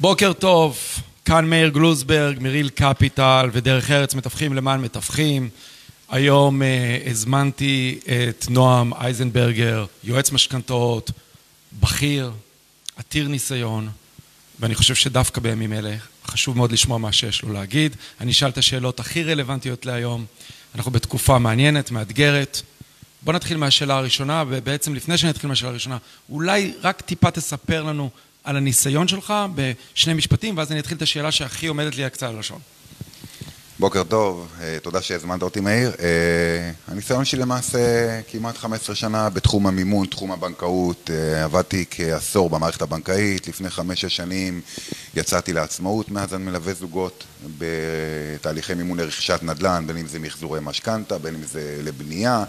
בוקר טוב, כאן מאיר גלוזברג, מריל קפיטל ודרך ארץ מתווכים למען מתווכים. היום uh, הזמנתי את נועם אייזנברגר, יועץ משכנתאות, בכיר, עתיר ניסיון, ואני חושב שדווקא בימים אלה חשוב מאוד לשמוע מה שיש לו להגיד. אני אשאל את השאלות הכי רלוונטיות להיום. אנחנו בתקופה מעניינת, מאתגרת. בוא נתחיל מהשאלה הראשונה, ובעצם לפני שנתחיל מהשאלה הראשונה, אולי רק טיפה תספר לנו על הניסיון שלך בשני משפטים, ואז אני אתחיל את השאלה שהכי עומדת לי הקצה על הלשון. בוקר טוב, אה, תודה שהזמנת אותי מאיר. אה, הניסיון שלי למעשה כמעט 15 שנה בתחום המימון, תחום הבנקאות. אה, עבדתי כעשור במערכת הבנקאית, לפני 5-6 שנים יצאתי לעצמאות, מאז אני מלווה זוגות בתהליכי מימון לרכישת נדל"ן, בין אם זה מחזורי משכנתה, בין אם זה לבנייה.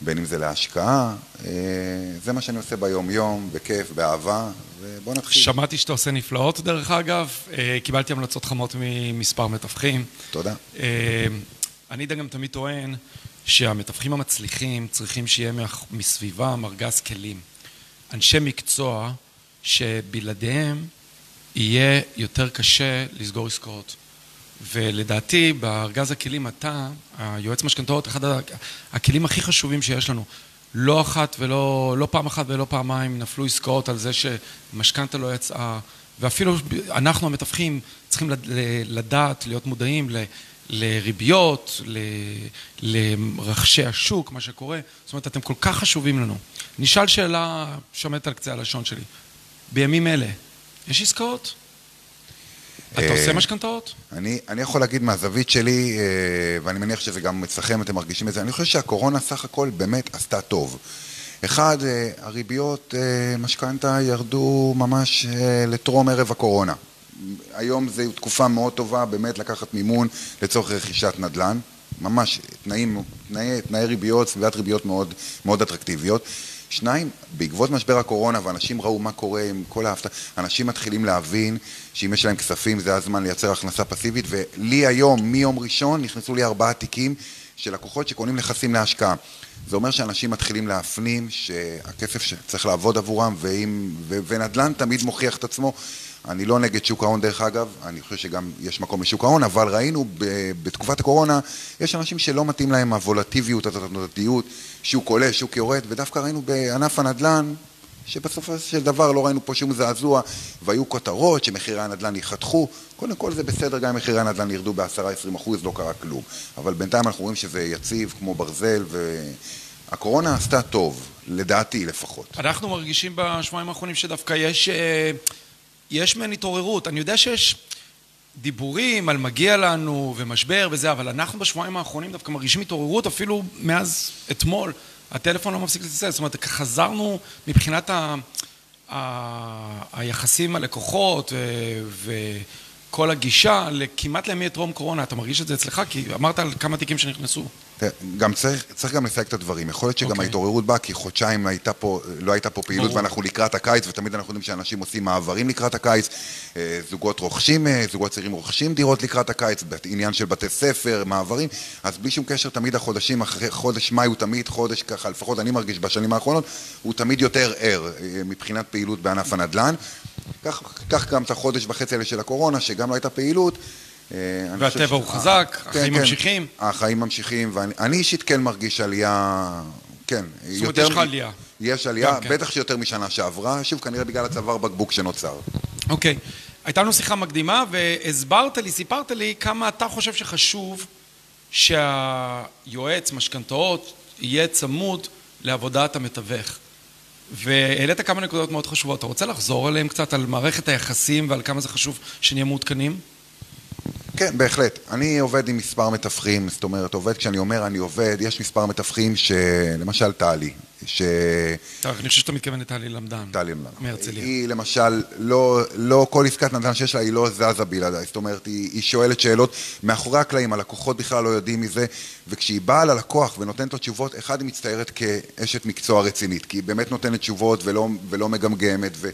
בין אם זה להשקעה, אה, זה מה שאני עושה ביום יום, בכיף, באהבה, ובוא נתחיל. שמעתי שאתה עושה נפלאות דרך אגב, אה, קיבלתי המלצות חמות ממספר מתווכים. תודה. אה, אני גם תמיד טוען שהמתווכים המצליחים צריכים שיהיה מסביבם ארגז כלים. אנשי מקצוע שבלעדיהם יהיה יותר קשה לסגור עסקאות. ולדעתי בארגז הכלים אתה, היועץ משכנתאות, אחד הכלים הכי חשובים שיש לנו. לא אחת ולא, לא פעם אחת ולא פעמיים נפלו עסקאות על זה שמשכנתה לא יצאה, ואפילו אנחנו המתווכים צריכים לדעת, להיות מודעים ל... לריביות, ל... לרכשי השוק, מה שקורה. זאת אומרת, אתם כל כך חשובים לנו. נשאל שאלה שעומדת על קצה הלשון שלי. בימים אלה, יש עסקאות? אתה עושה אה, משכנתאות? אני, אני יכול להגיד מהזווית שלי, אה, ואני מניח שזה גם אצלכם, אתם מרגישים את זה, אני חושב שהקורונה סך הכל באמת עשתה טוב. אחד, אה, הריביות משכנתה ירדו ממש לטרום ערב הקורונה. היום זו תקופה מאוד טובה באמת לקחת מימון לצורך רכישת נדל"ן. ממש תנאים, תנאי, תנאי ריביות, סביבת ריביות מאוד, מאוד אטרקטיביות. שניים, בעקבות משבר הקורונה ואנשים ראו מה קורה עם כל ההפתעה, אנשים מתחילים להבין שאם יש להם כספים זה הזמן לייצר הכנסה פסיבית ולי היום, מיום ראשון, נכנסו לי ארבעה תיקים של לקוחות שקונים נכסים להשקעה. זה אומר שאנשים מתחילים להפנים שהכסף שצריך לעבוד עבורם ואם, ו, ונדל"ן תמיד מוכיח את עצמו אני לא נגד שוק ההון דרך אגב, אני חושב שגם יש מקום לשוק ההון, אבל ראינו בתקופת הקורונה, יש אנשים שלא מתאים להם הוולטיביות, התנודתיות, שוק עולה, שוק יורד, ודווקא ראינו בענף הנדל"ן, שבסופו של דבר לא ראינו פה שום זעזוע, והיו כותרות שמחירי הנדל"ן ייחתכו, קודם כל זה בסדר, גם אם מחירי הנדל"ן ירדו ב-10-20 אחוז, לא קרה כלום. אבל בינתיים אנחנו רואים שזה יציב כמו ברזל, והקורונה עשתה טוב, לדעתי לפחות. אנחנו מרגישים בשבועיים האחרונים שדווקא יש... יש מעין התעוררות. אני יודע שיש דיבורים על מגיע לנו ומשבר וזה, אבל אנחנו בשבועיים האחרונים דווקא מרגישים התעוררות אפילו מאז אתמול. הטלפון לא מפסיק לצלצל, זאת אומרת, חזרנו מבחינת ה... ה... היחסים הלקוחות ו... כל הגישה לכמעט לימי טרום קורונה. אתה מרגיש את זה אצלך? כי אמרת על כמה תיקים שנכנסו. גם צריך, צריך גם לסייג את הדברים. יכול להיות שגם okay. אוקיי. ההתעוררות באה כי חודשיים הייתה פה, לא הייתה פה פעילות ברור. ואנחנו לקראת הקיץ, ותמיד אנחנו יודעים שאנשים עושים מעברים לקראת הקיץ, אה, זוגות רוכשים, אה, זוגות צעירים רוכשים דירות לקראת הקיץ, עניין של בתי ספר, מעברים, אז בלי שום קשר תמיד החודשים, אחרי חודש מאי הוא תמיד חודש ככה, לפחות אני מרגיש בשנים האחרונות, הוא תמיד יותר ער אה, מבחינת פעילות בענף הנדל"ן. קח גם את החודש וחצי האלה של הקורונה, שגם לא הייתה פעלות. אה, והטבע הוא חזק, כן, החיים כן, ממשיכים. החיים ממשיכים, ואני אישית כן מרגיש עלייה, כן. זאת אומרת, יש לך עלייה. יש עלייה, כן. בטח שיותר משנה שעברה, שוב, כנראה בגלל הצוואר בקבוק שנוצר. אוקיי. הייתה לנו שיחה מקדימה, והסברת לי, סיפרת לי, כמה אתה חושב שחשוב שהיועץ, משכנתאות, יהיה צמוד לעבודת המתווך. והעלית כמה נקודות מאוד חשובות. אתה רוצה לחזור עליהן קצת, על מערכת היחסים ועל כמה זה חשוב שנהיה מעודכנים? כן, בהחלט. אני עובד עם מספר מתווכים, זאת אומרת, עובד, כשאני אומר אני עובד, יש מספר מתווכים שלמשל טלי, ש... טוב, אני חושב שאתה מתכוון לטלי למדן. טלי למדן. מהרצליה. היא למשל, לא, לא כל עסקת נדל"ן שיש לה, היא לא זזה בלעדיי. זאת אומרת, היא, היא שואלת שאלות מאחורי הקלעים, הלקוחות בכלל לא יודעים מזה, וכשהיא באה ללקוח ונותנת לו תשובות, אחד היא מצטיירת כאשת מקצוע רצינית, כי היא באמת נותנת תשובות ולא, ולא מגמגמת, ו,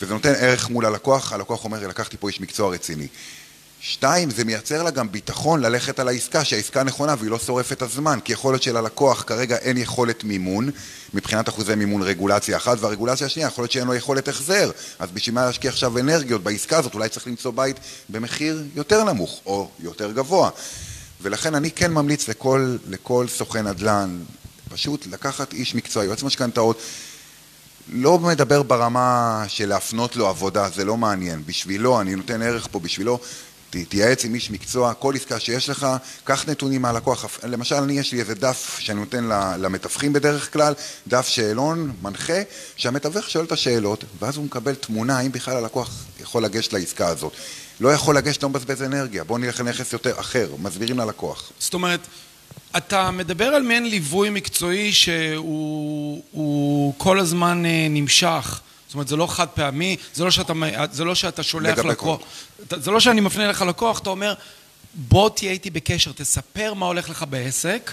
וזה נותן ערך מול הלקוח, הלקוח אומר, לקחתי פה איש מקצוע רציני. שתיים, זה מייצר לה גם ביטחון ללכת על העסקה, שהעסקה נכונה והיא לא שורפת הזמן, כי יכול להיות שללקוח כרגע אין יכולת מימון, מבחינת אחוזי מימון רגולציה אחת, והרגולציה השנייה, יכול להיות שאין לו יכולת החזר, אז בשביל מה להשקיע עכשיו אנרגיות בעסקה הזאת, אולי צריך למצוא בית במחיר יותר נמוך או יותר גבוה. ולכן אני כן ממליץ לכל, לכל סוכן נדל"ן, פשוט לקחת איש מקצוע, יועץ משכנתאות, לא מדבר ברמה של להפנות לו עבודה, זה לא מעניין. בשבילו, אני נותן ערך פה בשבילו, תתייעץ עם איש מקצוע, כל עסקה שיש לך, קח נתונים מהלקוח. למשל, אני, יש לי איזה דף שאני נותן למתווכים בדרך כלל, דף שאלון, מנחה, שהמתווך שואל את השאלות, ואז הוא מקבל תמונה האם בכלל הלקוח יכול לגשת לעסקה הזאת. לא יכול לגשת, לא מבזבז אנרגיה, בואו נלך לנכס יותר אחר, מסבירים ללקוח. זאת אומרת, אתה מדבר על מעין ליווי מקצועי שהוא כל הזמן אה, נמשך. זאת אומרת, זה לא חד פעמי, זה לא שאתה, זה לא שאתה שולח לקוח, זה לא שאני מפנה לך לקוח, אתה אומר, בוא תהיה איתי בקשר, תספר מה הולך לך בעסק,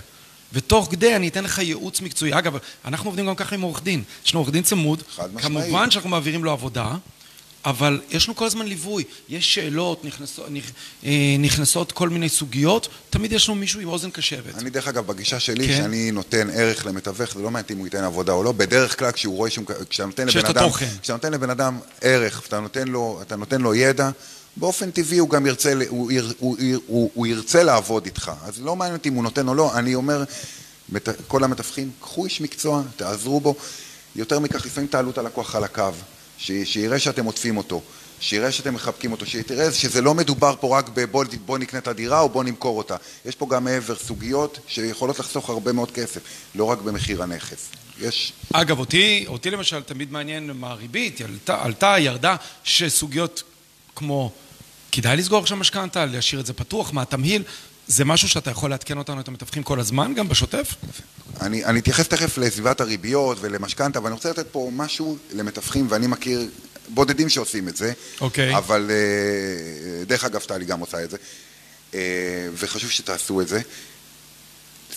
ותוך כדי אני אתן לך ייעוץ מקצועי. אגב, אנחנו עובדים גם ככה עם עורך דין. יש לנו עורך דין צמוד, כמובן שאנחנו מעבירים לו עבודה. אבל יש לנו כל הזמן ליווי, יש שאלות, נכנסות, אה, נכנסות כל מיני סוגיות, תמיד יש לנו מישהו עם אוזן קשבת. אני דרך אגב, בגישה שלי, כן. שאני נותן ערך למתווך, זה לא מעט אם הוא ייתן עבודה או לא, בדרך כלל כשהוא רואה שהוא, כשאתה נותן לבן אדם, כשאתה נותן לבן אדם ערך, ואתה נותן לו, אתה נותן לו ידע, באופן טבעי הוא גם ירצה, הוא, הוא, הוא, הוא, הוא ירצה לעבוד איתך. אז לא מעניין אותי אם הוא נותן או לא, אני אומר, כל המתווכים, קחו איש מקצוע, תעזרו בו. יותר מכך, לפעמים תעלו את הלקוח על הקו. שיראה שאתם עוטפים אותו, שיראה שאתם מחבקים אותו, שיראה שזה לא מדובר פה רק בבוא בוא נקנה את הדירה או בוא נמכור אותה. יש פה גם מעבר סוגיות שיכולות לחסוך הרבה מאוד כסף, לא רק במחיר הנכס. יש... אגב, אותי, אותי למשל תמיד מעניין מה הריבית, עלתה, עלתה, ירדה, שסוגיות כמו כדאי לסגור עכשיו משכנתה, להשאיר את זה פתוח, מה התמהיל, זה משהו שאתה יכול לעדכן אותנו, את המתווכים כל הזמן, גם בשוטף? אני, אני אתייחס תכף לסביבת הריביות ולמשכנתה, אבל אני רוצה לתת פה משהו למתווכים, ואני מכיר בודדים שעושים את זה. אוקיי. אבל אה, דרך אגב, טלי גם עושה את זה, אה, וחשוב שתעשו את זה.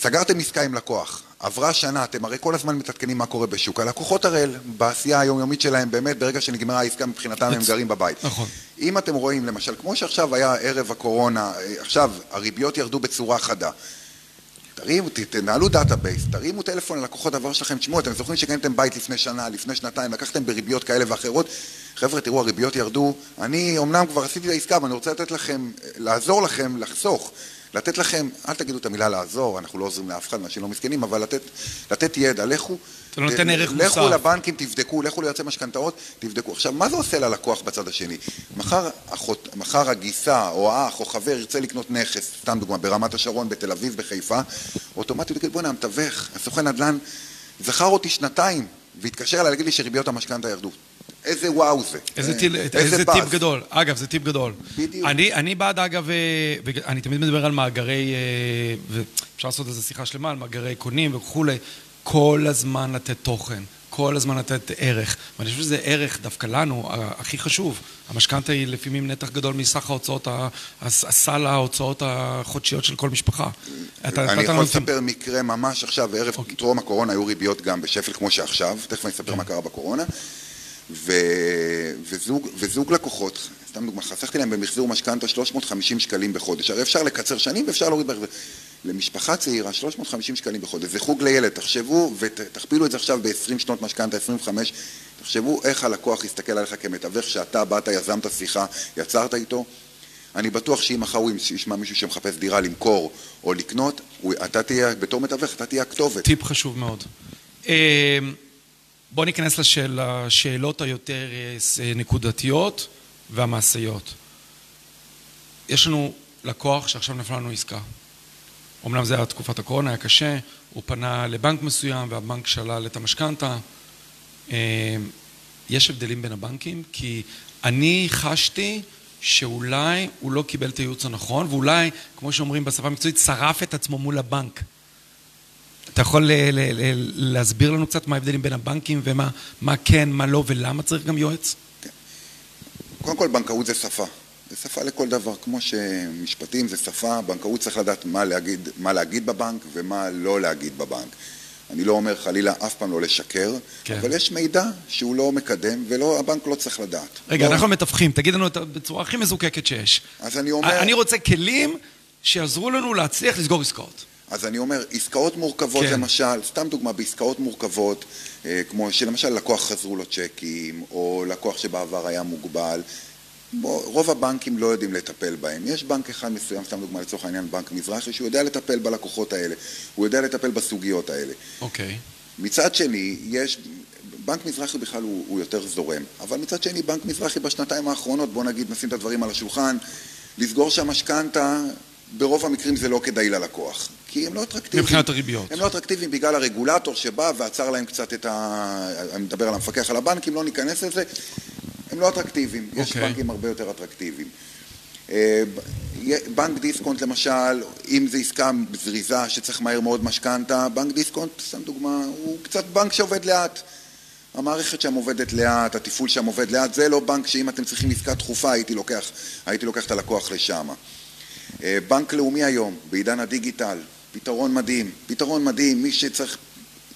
סגרתם עסקה עם לקוח, עברה שנה, אתם הרי כל הזמן מתעדכנים מה קורה בשוק. הלקוחות הרי בעשייה היומיומית שלהם, באמת, ברגע שנגמרה העסקה מבחינתם הם גרים בבית. נכון. אם אתם רואים, למשל, כמו שעכשיו היה ערב הקורונה, עכשיו הריביות ירדו בצורה חדה. תרימו, תנהלו database, תרימו טלפון ללקוחות עבר שלכם, תשמעו, אתם זוכרים שקניתם בית לפני שנה, לפני שנתיים, לקחתם בריביות כאלה ואחרות, חבר'ה, תראו, הריביות ירדו, אני אמנם כבר עשיתי את העסקה, אבל אני רוצה לתת לכם, לעזור לכם לחסוך. לתת לכם, אל תגידו את המילה לעזור, אנחנו לא עוזרים לאף אחד, אנשים לא מסכנים, אבל לתת, לתת ידע, לכו, אתה לא נותן ערך מוסף. לכו לבנקים, תבדקו, לכו ליועצי משכנתאות, תבדקו. עכשיו, מה זה עושה ללקוח בצד השני? מחר, אחות, מחר הגיסה, או האח, או חבר ירצה לקנות נכס, סתם דוגמה, ברמת השרון, בתל אביב, בחיפה, אוטומטית, יגיד, בוא'נה, המתווך, הסוכן נדל"ן, זכר אותי שנתיים, והתקשר אליי להגיד לי שריביות המשכנתה ירדו. איזה וואו זה. איזה, טיל, איזה, איזה טיפ גדול. אגב, זה טיפ גדול. בדיוק. אני, אני בעד, אגב, אה, אני תמיד מדבר על מאגרי, אה, ואפשר לעשות איזו שיחה שלמה, על מאגרי קונים וכולי, כל הזמן לתת תוכן. כל הזמן לתת ערך, ואני חושב שזה ערך דווקא לנו, הכי חשוב. המשכנתה היא לפעמים נתח גדול מסך ההוצאות, הסל ההוצאות החודשיות של כל משפחה. אני יכול לספר מקרה ממש עכשיו, ערב אוקיי. טרום הקורונה היו ריביות גם בשפל כמו שעכשיו, תכף אני אספר מה קרה בקורונה. ו... וזוג, וזוג לקוחות, סתם דוגמא, חסכתי להם במחזור משכנתה 350 שקלים בחודש. הרי אפשר לקצר שנים ואפשר להוריד בהחזר. למשפחה צעירה 350 שקלים בחודש, זה חוג לילד, תחשבו ותכפילו את זה עכשיו ב-20 שנות משכנתה, 25, תחשבו איך הלקוח יסתכל עליך כמתווך שאתה באת, יזמת שיחה, יצרת איתו. אני בטוח שאם מחר הוא ישמע מישהו שמחפש דירה למכור או לקנות, הוא, אתה תהיה, בתור מתווך, אתה תהיה הכתובת. טיפ חשוב מאוד. בואו ניכנס לשאל, לשאלות היותר אה, נקודתיות והמעשיות. יש לנו לקוח שעכשיו נפלה לנו עסקה. אמנם זה היה תקופת הקורונה, היה קשה, הוא פנה לבנק מסוים והבנק שלל את המשכנתה. אה, יש הבדלים בין הבנקים, כי אני חשתי שאולי הוא לא קיבל את הייעוץ הנכון, ואולי, כמו שאומרים בשפה המקצועית, שרף את עצמו מול הבנק. אתה יכול להסביר לנו קצת מה ההבדלים בין הבנקים ומה כן, מה לא ולמה צריך גם יועץ? כן. קודם כל, בנקאות זה שפה. זה שפה לכל דבר. כמו שמשפטים זה שפה, בנקאות צריך לדעת מה להגיד, מה להגיד בבנק ומה לא להגיד בבנק. אני לא אומר חלילה אף פעם לא לשקר, כן. אבל יש מידע שהוא לא מקדם, והבנק לא צריך לדעת. רגע, לא- אנחנו מתווכים, תגיד לנו את בצורה הכי מזוקקת שיש. אז אני אומר... אני רוצה כלים שיעזרו לנו להצליח לסגור עסקאות. אז אני אומר, עסקאות מורכבות כן. למשל, סתם דוגמה, בעסקאות מורכבות, אה, כמו שלמשל לקוח חזרו לו צ'קים, או לקוח שבעבר היה מוגבל, בוא, רוב הבנקים לא יודעים לטפל בהם. יש בנק אחד מסוים, סתם דוגמה לצורך העניין, בנק מזרחי, שהוא יודע לטפל בלקוחות האלה, הוא יודע לטפל בסוגיות האלה. אוקיי. מצד שני, יש... בנק מזרחי בכלל הוא, הוא יותר זורם, אבל מצד שני, בנק מזרחי בשנתיים האחרונות, בוא נגיד, נשים את הדברים על השולחן, לסגור שם משכנתה, ברוב המקרים זה לא כדאי ללקוח, כי הם לא אטרקטיביים. מבחינת הריביות. הם לא אטרקטיביים בגלל הרגולטור שבא ועצר להם קצת את ה... אני מדבר על המפקח על הבנקים, לא ניכנס לזה, הם לא אטרקטיביים, יש אוקיי. בנקים הרבה יותר אטרקטיביים. אה, בנק דיסקונט למשל, אם זו עסקה זריזה שצריך מהר מאוד משכנתה, בנק דיסקונט, סתם דוגמה, הוא קצת בנק שעובד לאט. המערכת שם עובדת לאט, התפעול שם עובד לאט, זה לא בנק שאם אתם צריכים עסקה דחופה הייתי לוקח, הייתי לוקח את הלקוח לשם. אה, בנק לאומי היום, בעידן הדיגיטל, פתרון מדהים, פתרון מדהים, מי שצריך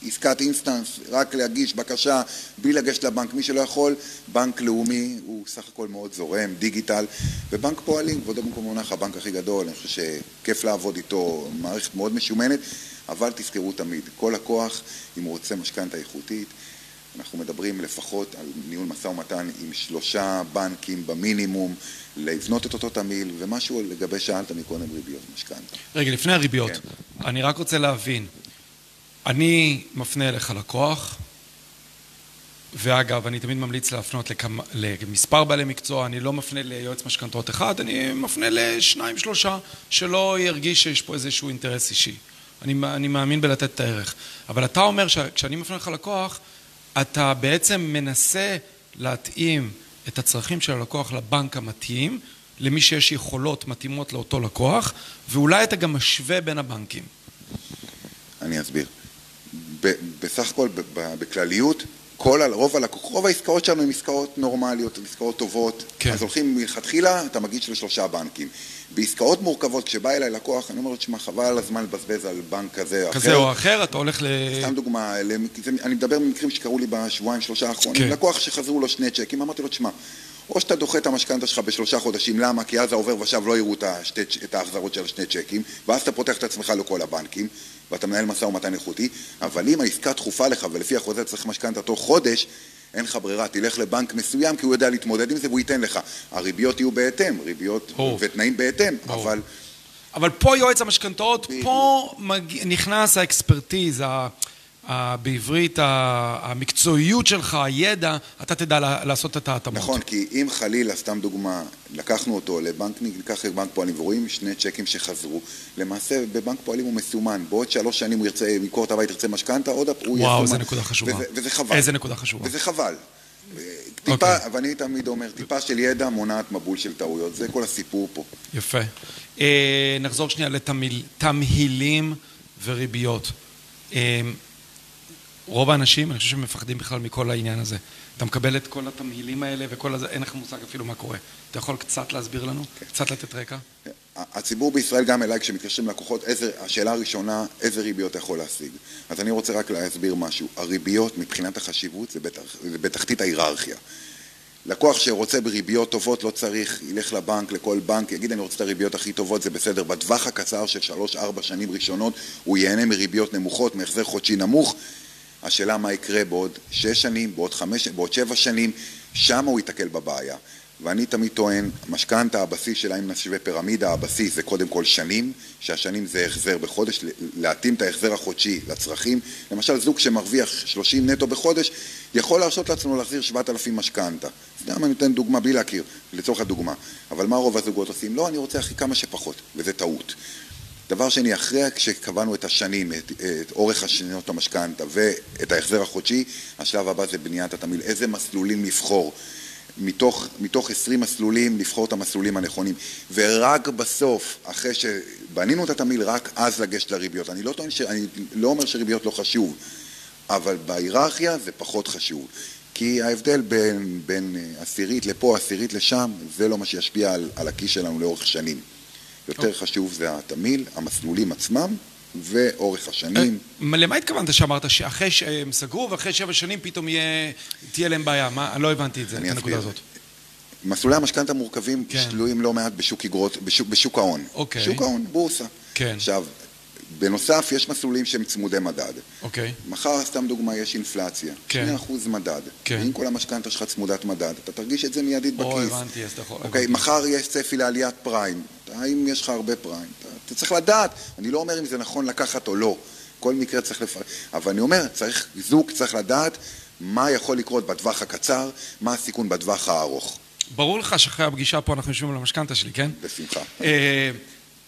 עסקת אינסטנס, רק להגיש בקשה בלי לגשת לבנק, מי שלא יכול, בנק לאומי הוא סך הכל מאוד זורם, דיגיטל, ובנק פועלים, כבודו במקום מונח, הבנק הכי גדול, אני חושב שכיף לעבוד איתו, מערכת מאוד משומנת, אבל תזכרו תמיד, כל לקוח, אם הוא רוצה משכנתה איכותית, אנחנו מדברים לפחות על ניהול משא ומתן עם שלושה בנקים במינימום, לבנות את אותו תמהיל, ומשהו לגבי שאלת מקודם ריביות משכנתה. רגע, לפני הריביות, כן. אני רק רוצה להבין. אני מפנה אליך לקוח, ואגב, אני תמיד ממליץ להפנות לכמה, למספר בעלי מקצוע, אני לא מפנה ליועץ משכנתאות אחד, אני מפנה לשניים, שלושה, שלא ירגיש שיש פה איזשהו אינטרס אישי. אני, אני מאמין בלתת את הערך. אבל אתה אומר שכשאני מפנה לך לקוח, אתה בעצם מנסה להתאים את הצרכים של הלקוח לבנק המתאים, למי שיש יכולות מתאימות לאותו לקוח, ואולי אתה גם משווה בין הבנקים. אני אסביר. בסך הכל, בכלליות, כל, רוב, רוב העסקאות שלנו הן עסקאות נורמליות, הן עסקאות טובות. כן. אז הולכים מלכתחילה, אתה מגיש לשלושה בנקים. בעסקאות מורכבות, כשבא אליי לקוח, אני אומר לו, תשמע, חבל על הזמן לבזבז על בנק כזה או אחר. כזה או אחר, אתה הולך ל... סתם דוגמה, אני מדבר במקרים שקרו לי בשבועיים, שלושה האחרונים. כן. לקוח שחזרו לו שני צ'קים, אמרתי לו, תשמע, או שאתה דוחה את המשכנתה שלך בשלושה חודשים, למה? כי אז העובר ושב לא יראו את, ההחזרות של השני צ'קים, ואז אתה פותח את עצמך לכל הבנקים, ואתה מנהל משא ומתן איכותי, אבל אם העסקה דחופה לך, ולפי החוזה צריך משכנתה תוך חודש, אין לך ברירה, תלך לבנק מסוים, כי הוא יודע להתמודד עם זה והוא ייתן לך. הריביות יהיו בהתאם, ריביות ברור. ותנאים בהתאם, ברור. אבל... אבל פה יועץ המשכנתאות. פה מג... נכנס האקספרטיז, ה... בעברית. המקצועיות שלך, הידע, אתה תדע לעשות את ההתאמות. נכון, כי אם חלילה, סתם דוגמה, לקחנו אותו לבנק, ניקח את בנק פועלים ורואים שני צ'קים שחזרו, למעשה בבנק פועלים הוא מסומן, בעוד שלוש שנים הוא ירצה, ימכור את הבית, ירצה משכנתה, עוד הפעם הוא יהיה וואו. זו נקודה חשובה. וזה, וזה חבל. איזה נקודה חשובה. וזה חבל. טיפה, אוקיי. ואני תמיד אומר, טיפה של ידע מונעת מבול של טעויות, זה כל הסיפור פה. יפה. אה, נחזור שנייה לתמהילים וריביות. אה, רוב האנשים, אני חושב שהם מפחדים בכלל מכל העניין הזה. אתה מקבל את כל התמהילים האלה וכל הזה, אין לך מושג אפילו מה קורה. אתה יכול קצת להסביר לנו? כן. קצת לתת רקע? הציבור בישראל גם אליי כשמתקשרים לקוחות, איזה, השאלה הראשונה, איזה ריביות אתה יכול להשיג? אז אני רוצה רק להסביר משהו. הריביות מבחינת החשיבות זה, בתח, זה בתחתית ההיררכיה. לקוח שרוצה בריביות טובות לא צריך, ילך לבנק, לכל בנק, יגיד אני רוצה את הריביות הכי טובות, זה בסדר. בטווח הקצר של 3-4 שנים ראשונות הוא ייהנה מריביות נמוכות, מהחזר חודשי נמוך. השאלה מה יקרה בעוד 6 שנים, בעוד 5, בעוד 7 שנים, שם הוא ייתקל בבעיה. ואני תמיד טוען, משכנתה הבסיס שלה, אם נשווה פירמידה, הבסיס זה קודם כל שנים, שהשנים זה החזר בחודש, להתאים את ההחזר החודשי לצרכים. למשל, זוג שמרוויח 30 נטו בחודש, יכול להרשות לעצמו להחזיר 7,000 משכנתה. סתם אני נותן דוגמה בלי להכיר, לצורך הדוגמה. אבל מה רוב הזוגות עושים? לא, אני רוצה הכי כמה שפחות, וזה טעות. דבר שני, אחרי שקבענו את השנים, את, את אורך השנות המשכנתה ואת ההחזר החודשי, השלב הבא זה בניית התמהיל. איזה מסלולים לבחור? מתוך, מתוך 20 מסלולים, לבחור את המסלולים הנכונים. ורק בסוף, אחרי שבנינו את התמהיל, רק אז לגשת לריביות. אני לא, טוען ש... אני לא אומר שריביות לא חשוב, אבל בהיררכיה זה פחות חשוב. כי ההבדל בין, בין עשירית לפה, עשירית לשם, זה לא מה שישפיע על, על הכיס שלנו לאורך שנים. יותר חשוב זה התמהיל, המסלולים עצמם ואורך השנים. אה, למה התכוונת שאמרת שאחרי שהם סגרו ואחרי שבע שנים פתאום יהיה, תהיה להם בעיה? מה, אני לא הבנתי את זה, את הנקודה הזאת. מסלולי המשכנתה מורכבים כן. תלויים לא מעט בשוק, אגרות, בשוק, בשוק ההון. אוקיי. שוק ההון, בורסה. כן. עכשיו, בנוסף, יש מסלולים שהם צמודי מדד. אוקיי. מחר, סתם דוגמה, יש אינפלציה. כן. 2% מדד. כן. ואם כל המשכנתה שלך צמודת מדד, אתה תרגיש את זה מיידית בכיס. או, הבנתי, אז אתה יכול... אוקיי. מחר יש צפי לעליית פריים. האם יש לך הרבה פריים? אתה, אתה צריך לדעת. אני לא אומר אם זה נכון לקחת או לא. כל מקרה צריך לפרט. אבל אני אומר, צריך, זוג צריך לדעת מה יכול לקרות בטווח הקצר, מה הסיכון בטווח הארוך. ברור לך שאחרי הפגישה פה אנחנו יושבים על המשכנתה שלי, כן? בשמחה.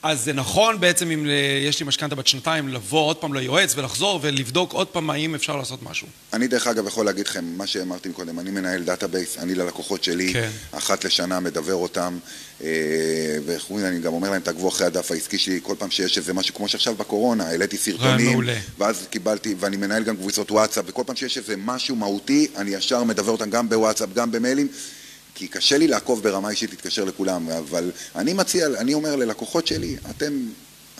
אה, אז זה נכון בעצם אם יש לי משכנתה בת שנתיים לבוא עוד פעם ליועץ ולחזור ולבדוק עוד פעם האם אפשר לעשות משהו. אני דרך אגב יכול להגיד לכם, מה שאמרתי קודם, אני מנהל database, אני ללקוחות שלי, כן. אחת לשנה מדבר אותם, אה, ואני גם אומר להם, תעקבו אחרי הדף העסקי שלי, כל פעם שיש איזה משהו, כמו שעכשיו בקורונה, העליתי סרטונים. ואז קיבלתי, ואני מנהל גם קבוצות וואטסאפ, וכל פעם שיש איזה משהו מהותי, אני ישר מדבר אותם גם בוואטסאפ, גם במיילים. כי קשה לי לעקוב ברמה אישית להתקשר לכולם, אבל אני מציע, אני אומר ללקוחות שלי, אתם,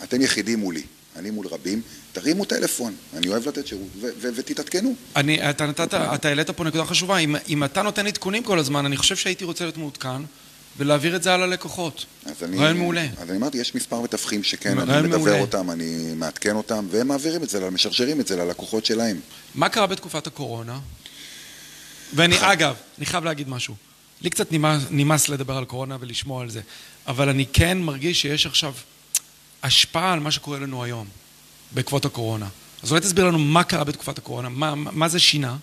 אתם יחידים מולי, אני מול רבים, תרימו טלפון, אני אוהב לתת שירות, ו- ו- ותתעדכנו. אני, אתה נתת, אתה העלית פה נקודה חשובה, אם, אם אתה נותן עדכונים כל הזמן, אני חושב שהייתי רוצה להיות מעודכן ולהעביר את זה הלאה ללקוחות. רעיון מעולה. אז אני אמרתי, יש מספר מתווכים שכן, אני מדבר מעולה. אותם, אני מעדכן אותם, והם מעבירים את זה, משרשרים את זה ללקוחות שלהם. מה קרה בתקופת הקורונה? ואני, אגב, אני חייב להגיד משהו. לי קצת נמאס, לדבר על קורונה ולשמוע על זה, אבל אני כן מרגיש שיש עכשיו השפעה על מה שקורה לנו היום, בעקבות הקורונה. אז אולי תסביר לנו מה קרה בתקופת הקורונה, מה, מה זה שינה?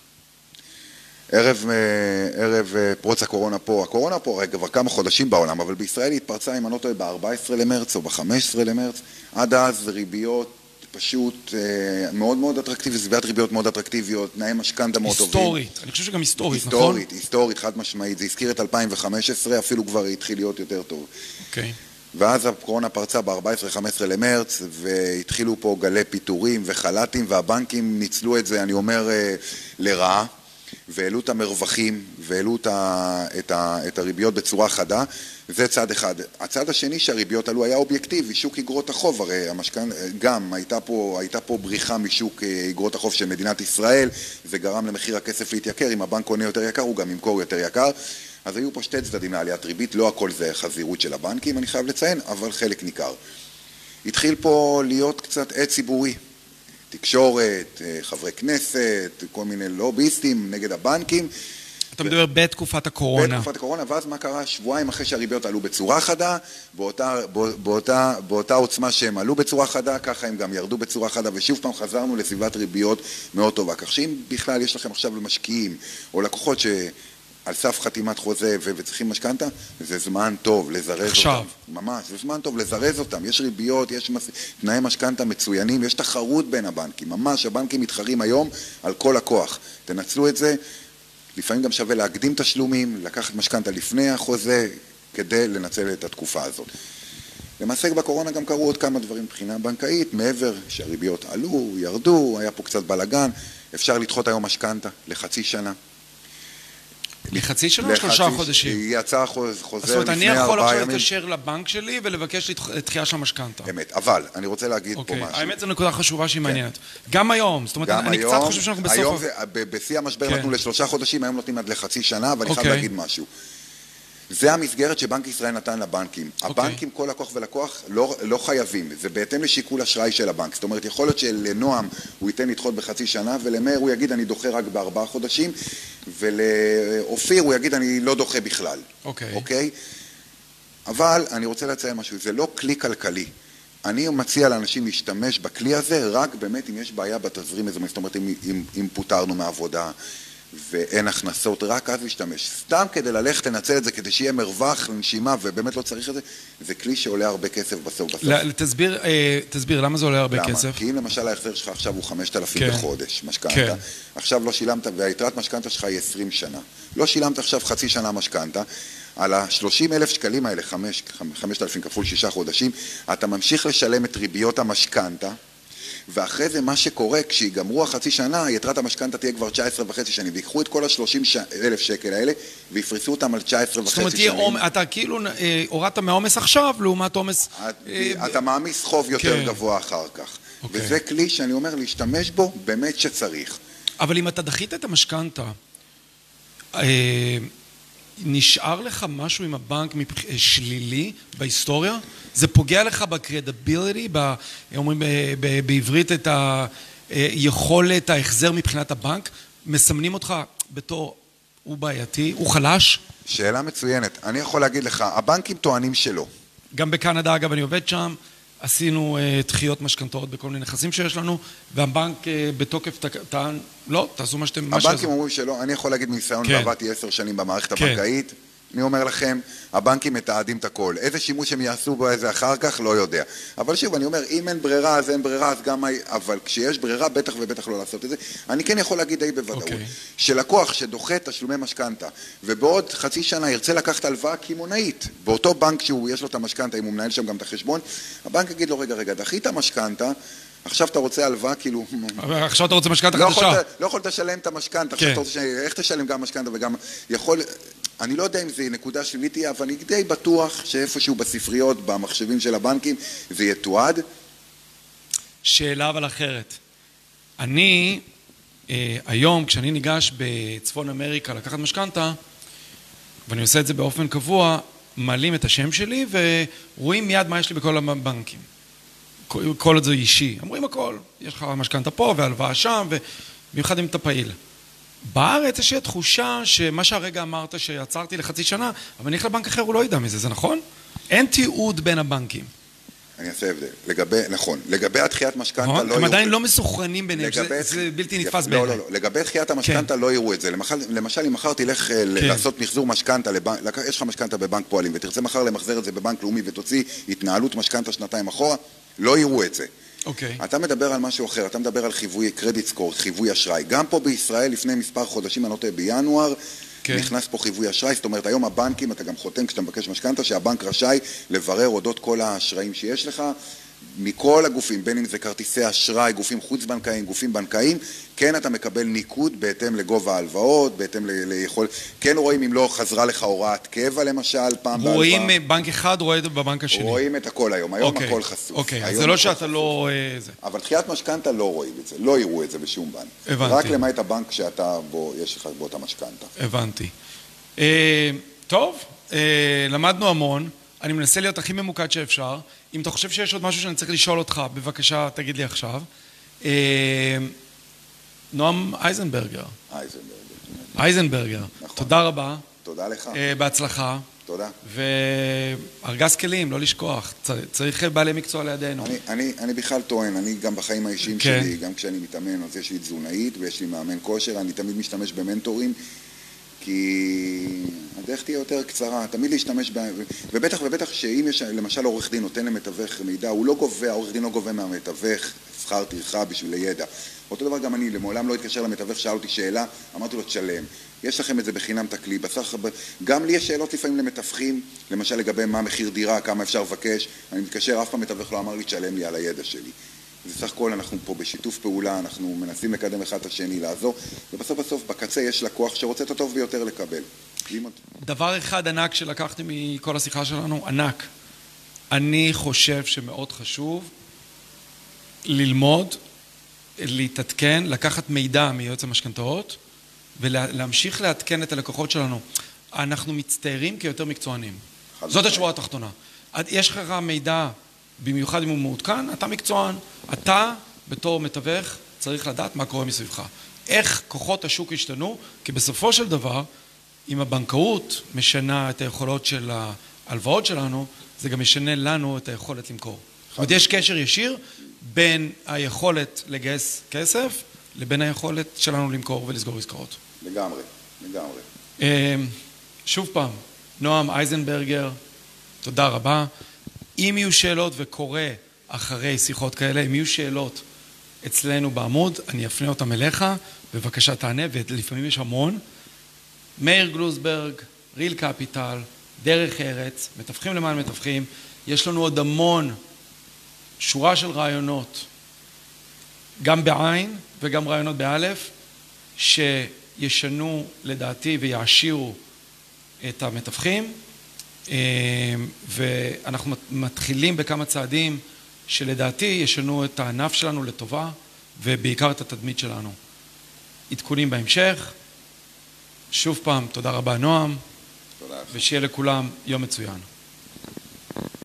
ערב, אה, ערב אה, פרוץ הקורונה פה, הקורונה פה הרי כבר כמה חודשים בעולם, אבל בישראל היא התפרצה, אם אני לא טועה, ב-14 למרץ או ב-15 למרץ. עד אז ריביות פשוט אה, מאוד מאוד אטרקטיביות, סביבת ריביות מאוד אטרקטיביות, תנאי משכנתה מאוד טובים. היסטורית, אני חושב שגם היסטורית, נכון? היסטורית, היסטורית, חד משמעית. זה הזכיר את 2015, אפילו כבר התחיל להיות יותר טוב. אוקיי. ואז הקורונה פרצה ב-14-15 למרץ, והתחילו פה גלי פיטורים וחל"תים, והבנקים ניצלו את זה, אני אומר, אה, לרעה, והעלו את המרווחים, והעלו את, ה, את, ה, את הריביות בצורה חדה. זה צד אחד. הצד השני שהריביות עלו היה אובייקטיבי, שוק אגרות החוב, הרי המשכן, גם הייתה פה, הייתה פה בריחה משוק אה, אגרות החוב של מדינת ישראל, זה גרם למחיר הכסף להתייקר, אם הבנק קונה יותר יקר הוא גם ימכור יותר יקר. אז היו פה שתי צדדים לעליית ריבית, לא הכל זה חזירות של הבנקים, אני חייב לציין, אבל חלק ניכר. התחיל פה להיות קצת עד ציבורי, תקשורת, אה, חברי כנסת, כל מיני לוביסטים נגד הבנקים. אתה מדבר בתקופת הקורונה. בתקופת הקורונה, ואז מה קרה? שבועיים אחרי שהריביות עלו בצורה חדה, באותה, באותה, באותה עוצמה שהם עלו בצורה חדה, ככה הם גם ירדו בצורה חדה, ושוב פעם חזרנו לסביבת ריביות מאוד טובה. כך שאם בכלל יש לכם עכשיו למשקיעים, או לקוחות ש... על סף חתימת חוזה ו- וצריכים משכנתה, זה זמן טוב לזרז עכשיו. אותם. ממש, זה זמן טוב לזרז אותם. יש ריביות, יש מס... תנאי משכנתה מצוינים, יש תחרות בין הבנקים. ממש, הבנקים מתחרים היום על כל הכוח. תנצלו את זה. לפעמים גם שווה להקדים תשלומים, לקחת משכנתה לפני החוזה, כדי לנצל את התקופה הזאת. למעשה בקורונה גם קרו עוד כמה דברים מבחינה בנקאית, מעבר שהריביות עלו, ירדו, היה פה קצת בלאגן, אפשר לדחות היום משכנתה לחצי שנה. לחצי שנה או שלושה חודשים? היא יצאה חוז- חוזר זאת אומרת, אני לפני יכול ארבעה עכשיו ימים. להתקשר לבנק שלי ולבקש דחייה של המשכנתה. אמת, אבל אני רוצה להגיד פה אוקיי, משהו. האמת זו נקודה חשובה שהיא מעניינת. גם היום, זאת אומרת, אני קצת חושב שאנחנו בסוף... היום בשיא המשבר כן. נתנו לשלושה חודשים, היום נותנים עד לחצי שנה, ואני חייב אוקיי. להגיד משהו. זה המסגרת שבנק ישראל נתן לבנקים. אוקיי. הבנקים, כל לקוח ולקוח, לא, לא חייבים. זה בהתאם לשיקול אשראי של הבנק. זאת אומרת, יכול להיות שלנועם הוא ייתן לדחות בחצי שנה, ולמאיר הוא יגיד, אני דוחה רק בארבעה חודשים, ולאופיר הוא יגיד, אני לא דוחה בכלל. אוקיי. אוקיי? אבל אני רוצה לציין משהו, זה לא כלי כלכלי. אני מציע לאנשים להשתמש בכלי הזה רק באמת אם יש בעיה בתזרים מזומן, זאת אומרת אם, אם, אם פוטרנו מעבודה ואין הכנסות, רק אז להשתמש. סתם כדי ללכת לנצל את זה, כדי שיהיה מרווח לנשימה ובאמת לא צריך את זה, זה כלי שעולה הרבה כסף בסוף. בסוף. ל- תסביר, אה, תסביר, למה זה עולה הרבה למה? כסף? כי אם למשל ההחזר שלך עכשיו הוא 5,000 כן. בחודש, משכנתה, כן. עכשיו לא שילמת, והיתרת משכנתה שלך היא 20 שנה. לא שילמת עכשיו חצי שנה משכנתה, על ה-30 אלף שקלים האלה, 5,000 כפול 6 חודשים, אתה ממשיך לשלם את ריביות המשכנתה, ואחרי זה מה שקורה, כשיגמרו החצי שנה, יתרת המשכנתה תהיה כבר 19 וחצי שנים, ויקחו את כל ה-30 ש... אלף שקל האלה, ויפרסו אותם על 19 זאת אומרת, וחצי שנים. עומ- אתה כאילו אה, הורדת מהעומס עכשיו לעומת עומס... את- אה, אתה מעמיס חוב יותר כן. גבוה אחר כך. אוקיי. וזה כלי שאני אומר להשתמש בו באמת שצריך. אבל אם אתה דחית את המשכנתה, אה, נשאר לך משהו עם הבנק אה, שלילי בהיסטוריה? זה פוגע לך בקרדיביליטי, ב- אומרים ב- בעברית את היכולת ההחזר מבחינת הבנק? מסמנים אותך בתור הוא בעייתי, הוא חלש? שאלה מצוינת. אני יכול להגיד לך, הבנקים טוענים שלא. גם בקנדה, אגב, אני עובד שם, עשינו אה, דחיות משכנתאות בכל מיני נכסים שיש לנו, והבנק אה, בתוקף טען, לא, תעשו מה שאתם... הבנקים שזה." אומרים שלא, אני יכול להגיד מניסיון, כן. ועבדתי עשר שנים במערכת כן. הבנקאית, אני אומר לכם, הבנקים מתעדים את הכל. איזה שימוש הם יעשו בו איזה אחר כך, לא יודע. אבל שוב, אני אומר, אם אין ברירה, אז אין ברירה, אז גם... אבל כשיש ברירה, בטח ובטח לא לעשות את זה. אני כן יכול להגיד די בוודאות, אוקיי. שלקוח שדוחה תשלומי משכנתה, ובעוד חצי שנה ירצה לקחת הלוואה קמעונאית, באותו בנק שיש לו את המשכנתה, אם הוא מנהל שם גם את החשבון, הבנק יגיד לו, רגע, רגע, דחית משכנתה, עכשיו אתה רוצה הלוואה, כאילו... עכשיו אתה רוצה משכנתה לא חדשה. יכולת, לא יכולת לשלם את המשכנתה, עכשיו כן. אתה רוצה, ש- איך תשלם גם משכנתה וגם... יכול... אני לא יודע אם זה נקודה שלילית תהיה, אבל אני די בטוח שאיפשהו בספריות, במחשבים של הבנקים, זה יתועד. שאלה אבל אחרת. אני, אה, היום, כשאני ניגש בצפון אמריקה לקחת משכנתה, ואני עושה את זה באופן קבוע, מעלים את השם שלי ורואים מיד מה יש לי בכל הבנקים. כל- עוד זה אישי. אומרים הכל. יש לך משכנתה פה והלוואה שם, ובמיוחד אם אתה פעיל. בארץ יש לי התחושה שמה שהרגע אמרת שעצרתי לחצי שנה, אבל אני אלך לבנק אחר, הוא לא ידע מזה, זה נכון? אין תיעוד בין הבנקים. אני אעשה הבדל. לגבי, נכון, לגבי הדחיית משכנתה נכון? לא הם יראו- עדיין לא מסוכרנים ביניהם, זה בלתי נתפס לא, בעיניי. לא, לא. לגבי דחיית המשכנתה לא יראו את זה. למשל, למשל אם מחר תלך אה, כן. לעשות מחזור משכנתה, יש לך משכנתה בבנק פועלים, ותרצה מחר למחזר את זה בבנק לאומי ותוציא התנהלות משכנתה שנתיים אחורה, לא יראו את זה. אוקיי. אתה מדבר על משהו אחר, אתה מדבר על חיווי קרדיט סקור, חיווי אשראי. גם פה בישראל, לפני מספר חודשים, אני לא טועה, בינואר, כן. נכנס פה חיווי אשראי, זאת אומרת, היום הבנקים, אתה גם חותם כשאתה מבקש משכנתה, שהבנק רשאי לברר אודות כל האשראים שיש לך. מכל הגופים, בין אם זה כרטיסי אשראי, גופים חוץ-בנקאיים, גופים בנקאיים, כן אתה מקבל ניקוד בהתאם לגובה ההלוואות, בהתאם ל- ליכול... כן רואים אם לא חזרה לך הוראת קבע למשל, פעם רואים אה, בנק אחד, רואה את בבנק השני. רואים את הכל היום, היום אוקיי, הכל חשוף. אוקיי, אז היום זה לא שאתה חשוף. לא... זה. אבל דחיית משכנתה לא רואים את זה, לא יראו את זה בשום בנק. הבנתי. רק למעט הבנק שאתה בו, יש לך בו את המשכנתה. הבנתי. אה, טוב, אה, למדנו המון. אני מנסה להיות הכי ממוקד שאפשר. אם אתה חושב שיש עוד משהו שאני צריך לשאול אותך, בבקשה תגיד לי עכשיו. אה, נועם אייזנברגר. אייזנברג. אייזנברגר, נכון. תודה רבה, תודה לך. אה, בהצלחה, תודה. וארגז כלים, לא לשכוח, צר- צריך בעלי מקצוע לידינו. אני, אני, אני בכלל טוען, אני גם בחיים האישיים כן. שלי, גם כשאני מתאמן, אז יש לי תזונאית ויש לי מאמן כושר, אני תמיד משתמש במנטורים, כי הדרך תהיה יותר קצרה, תמיד להשתמש ב... ובטח ובטח שאם יש למשל עורך דין נותן למתווך מידע, הוא לא גובה, העורך דין לא גובה מהמתווך שכר טרחה בשביל הידע. אותו דבר גם אני, למעולם לא התקשר למתווך, שאל אותי שאלה, אמרתי לו תשלם. יש לכם את זה בחינם את הכלי. בסך, גם לי יש שאלות לפעמים למתווכים, למשל לגבי מה מחיר דירה, כמה אפשר לבקש. אני מתקשר, אף פעם מתווך לא אמר לי תשלם לי על הידע שלי. בסך הכל אנחנו פה בשיתוף פעולה, אנחנו מנסים לקדם אחד את השני, לעזור, ובסוף בסוף בקצה יש לקוח שרוצה את הטוב ביותר לקבל. דבר אחד ענק שלקחתי מכל השיחה שלנו, ענק. אני חושב שמאוד חשוב ללמוד, להתעדכן, לקחת מידע מיועץ המשכנתאות ולהמשיך לעדכן את הלקוחות שלנו. אנחנו מצטיירים כיותר מקצוענים. זאת. השורה התחתונה. יש לך מידע, במיוחד אם הוא מעודכן, אתה מקצוען. אתה, בתור מתווך, צריך לדעת מה קורה מסביבך. איך כוחות השוק השתנו, כי בסופו של דבר, אם הבנקאות משנה את היכולות של ההלוואות שלנו, זה גם משנה לנו את היכולת למכור. זאת אומרת, יש קשר ישיר בין היכולת לגייס כסף לבין היכולת שלנו למכור ולסגור עסקאות. לגמרי, לגמרי. אה, שוב פעם, נועם אייזנברגר, תודה רבה. אם יהיו שאלות וקורא אחרי שיחות כאלה, אם יהיו שאלות אצלנו בעמוד, אני אפנה אותם אליך, בבקשה תענה, ולפעמים יש המון. מאיר גלוזברג, ריל קפיטל, דרך ארץ, מתווכים למען מתווכים, יש לנו עוד המון, שורה של רעיונות, גם בעין וגם רעיונות באלף, שישנו לדעתי ויעשירו את המתווכים, ואנחנו מתחילים בכמה צעדים שלדעתי ישנו את הענף שלנו לטובה, ובעיקר את התדמית שלנו. עדכונים בהמשך. שוב פעם, תודה רבה נועם, תודה. ושיהיה לכולם יום מצוין.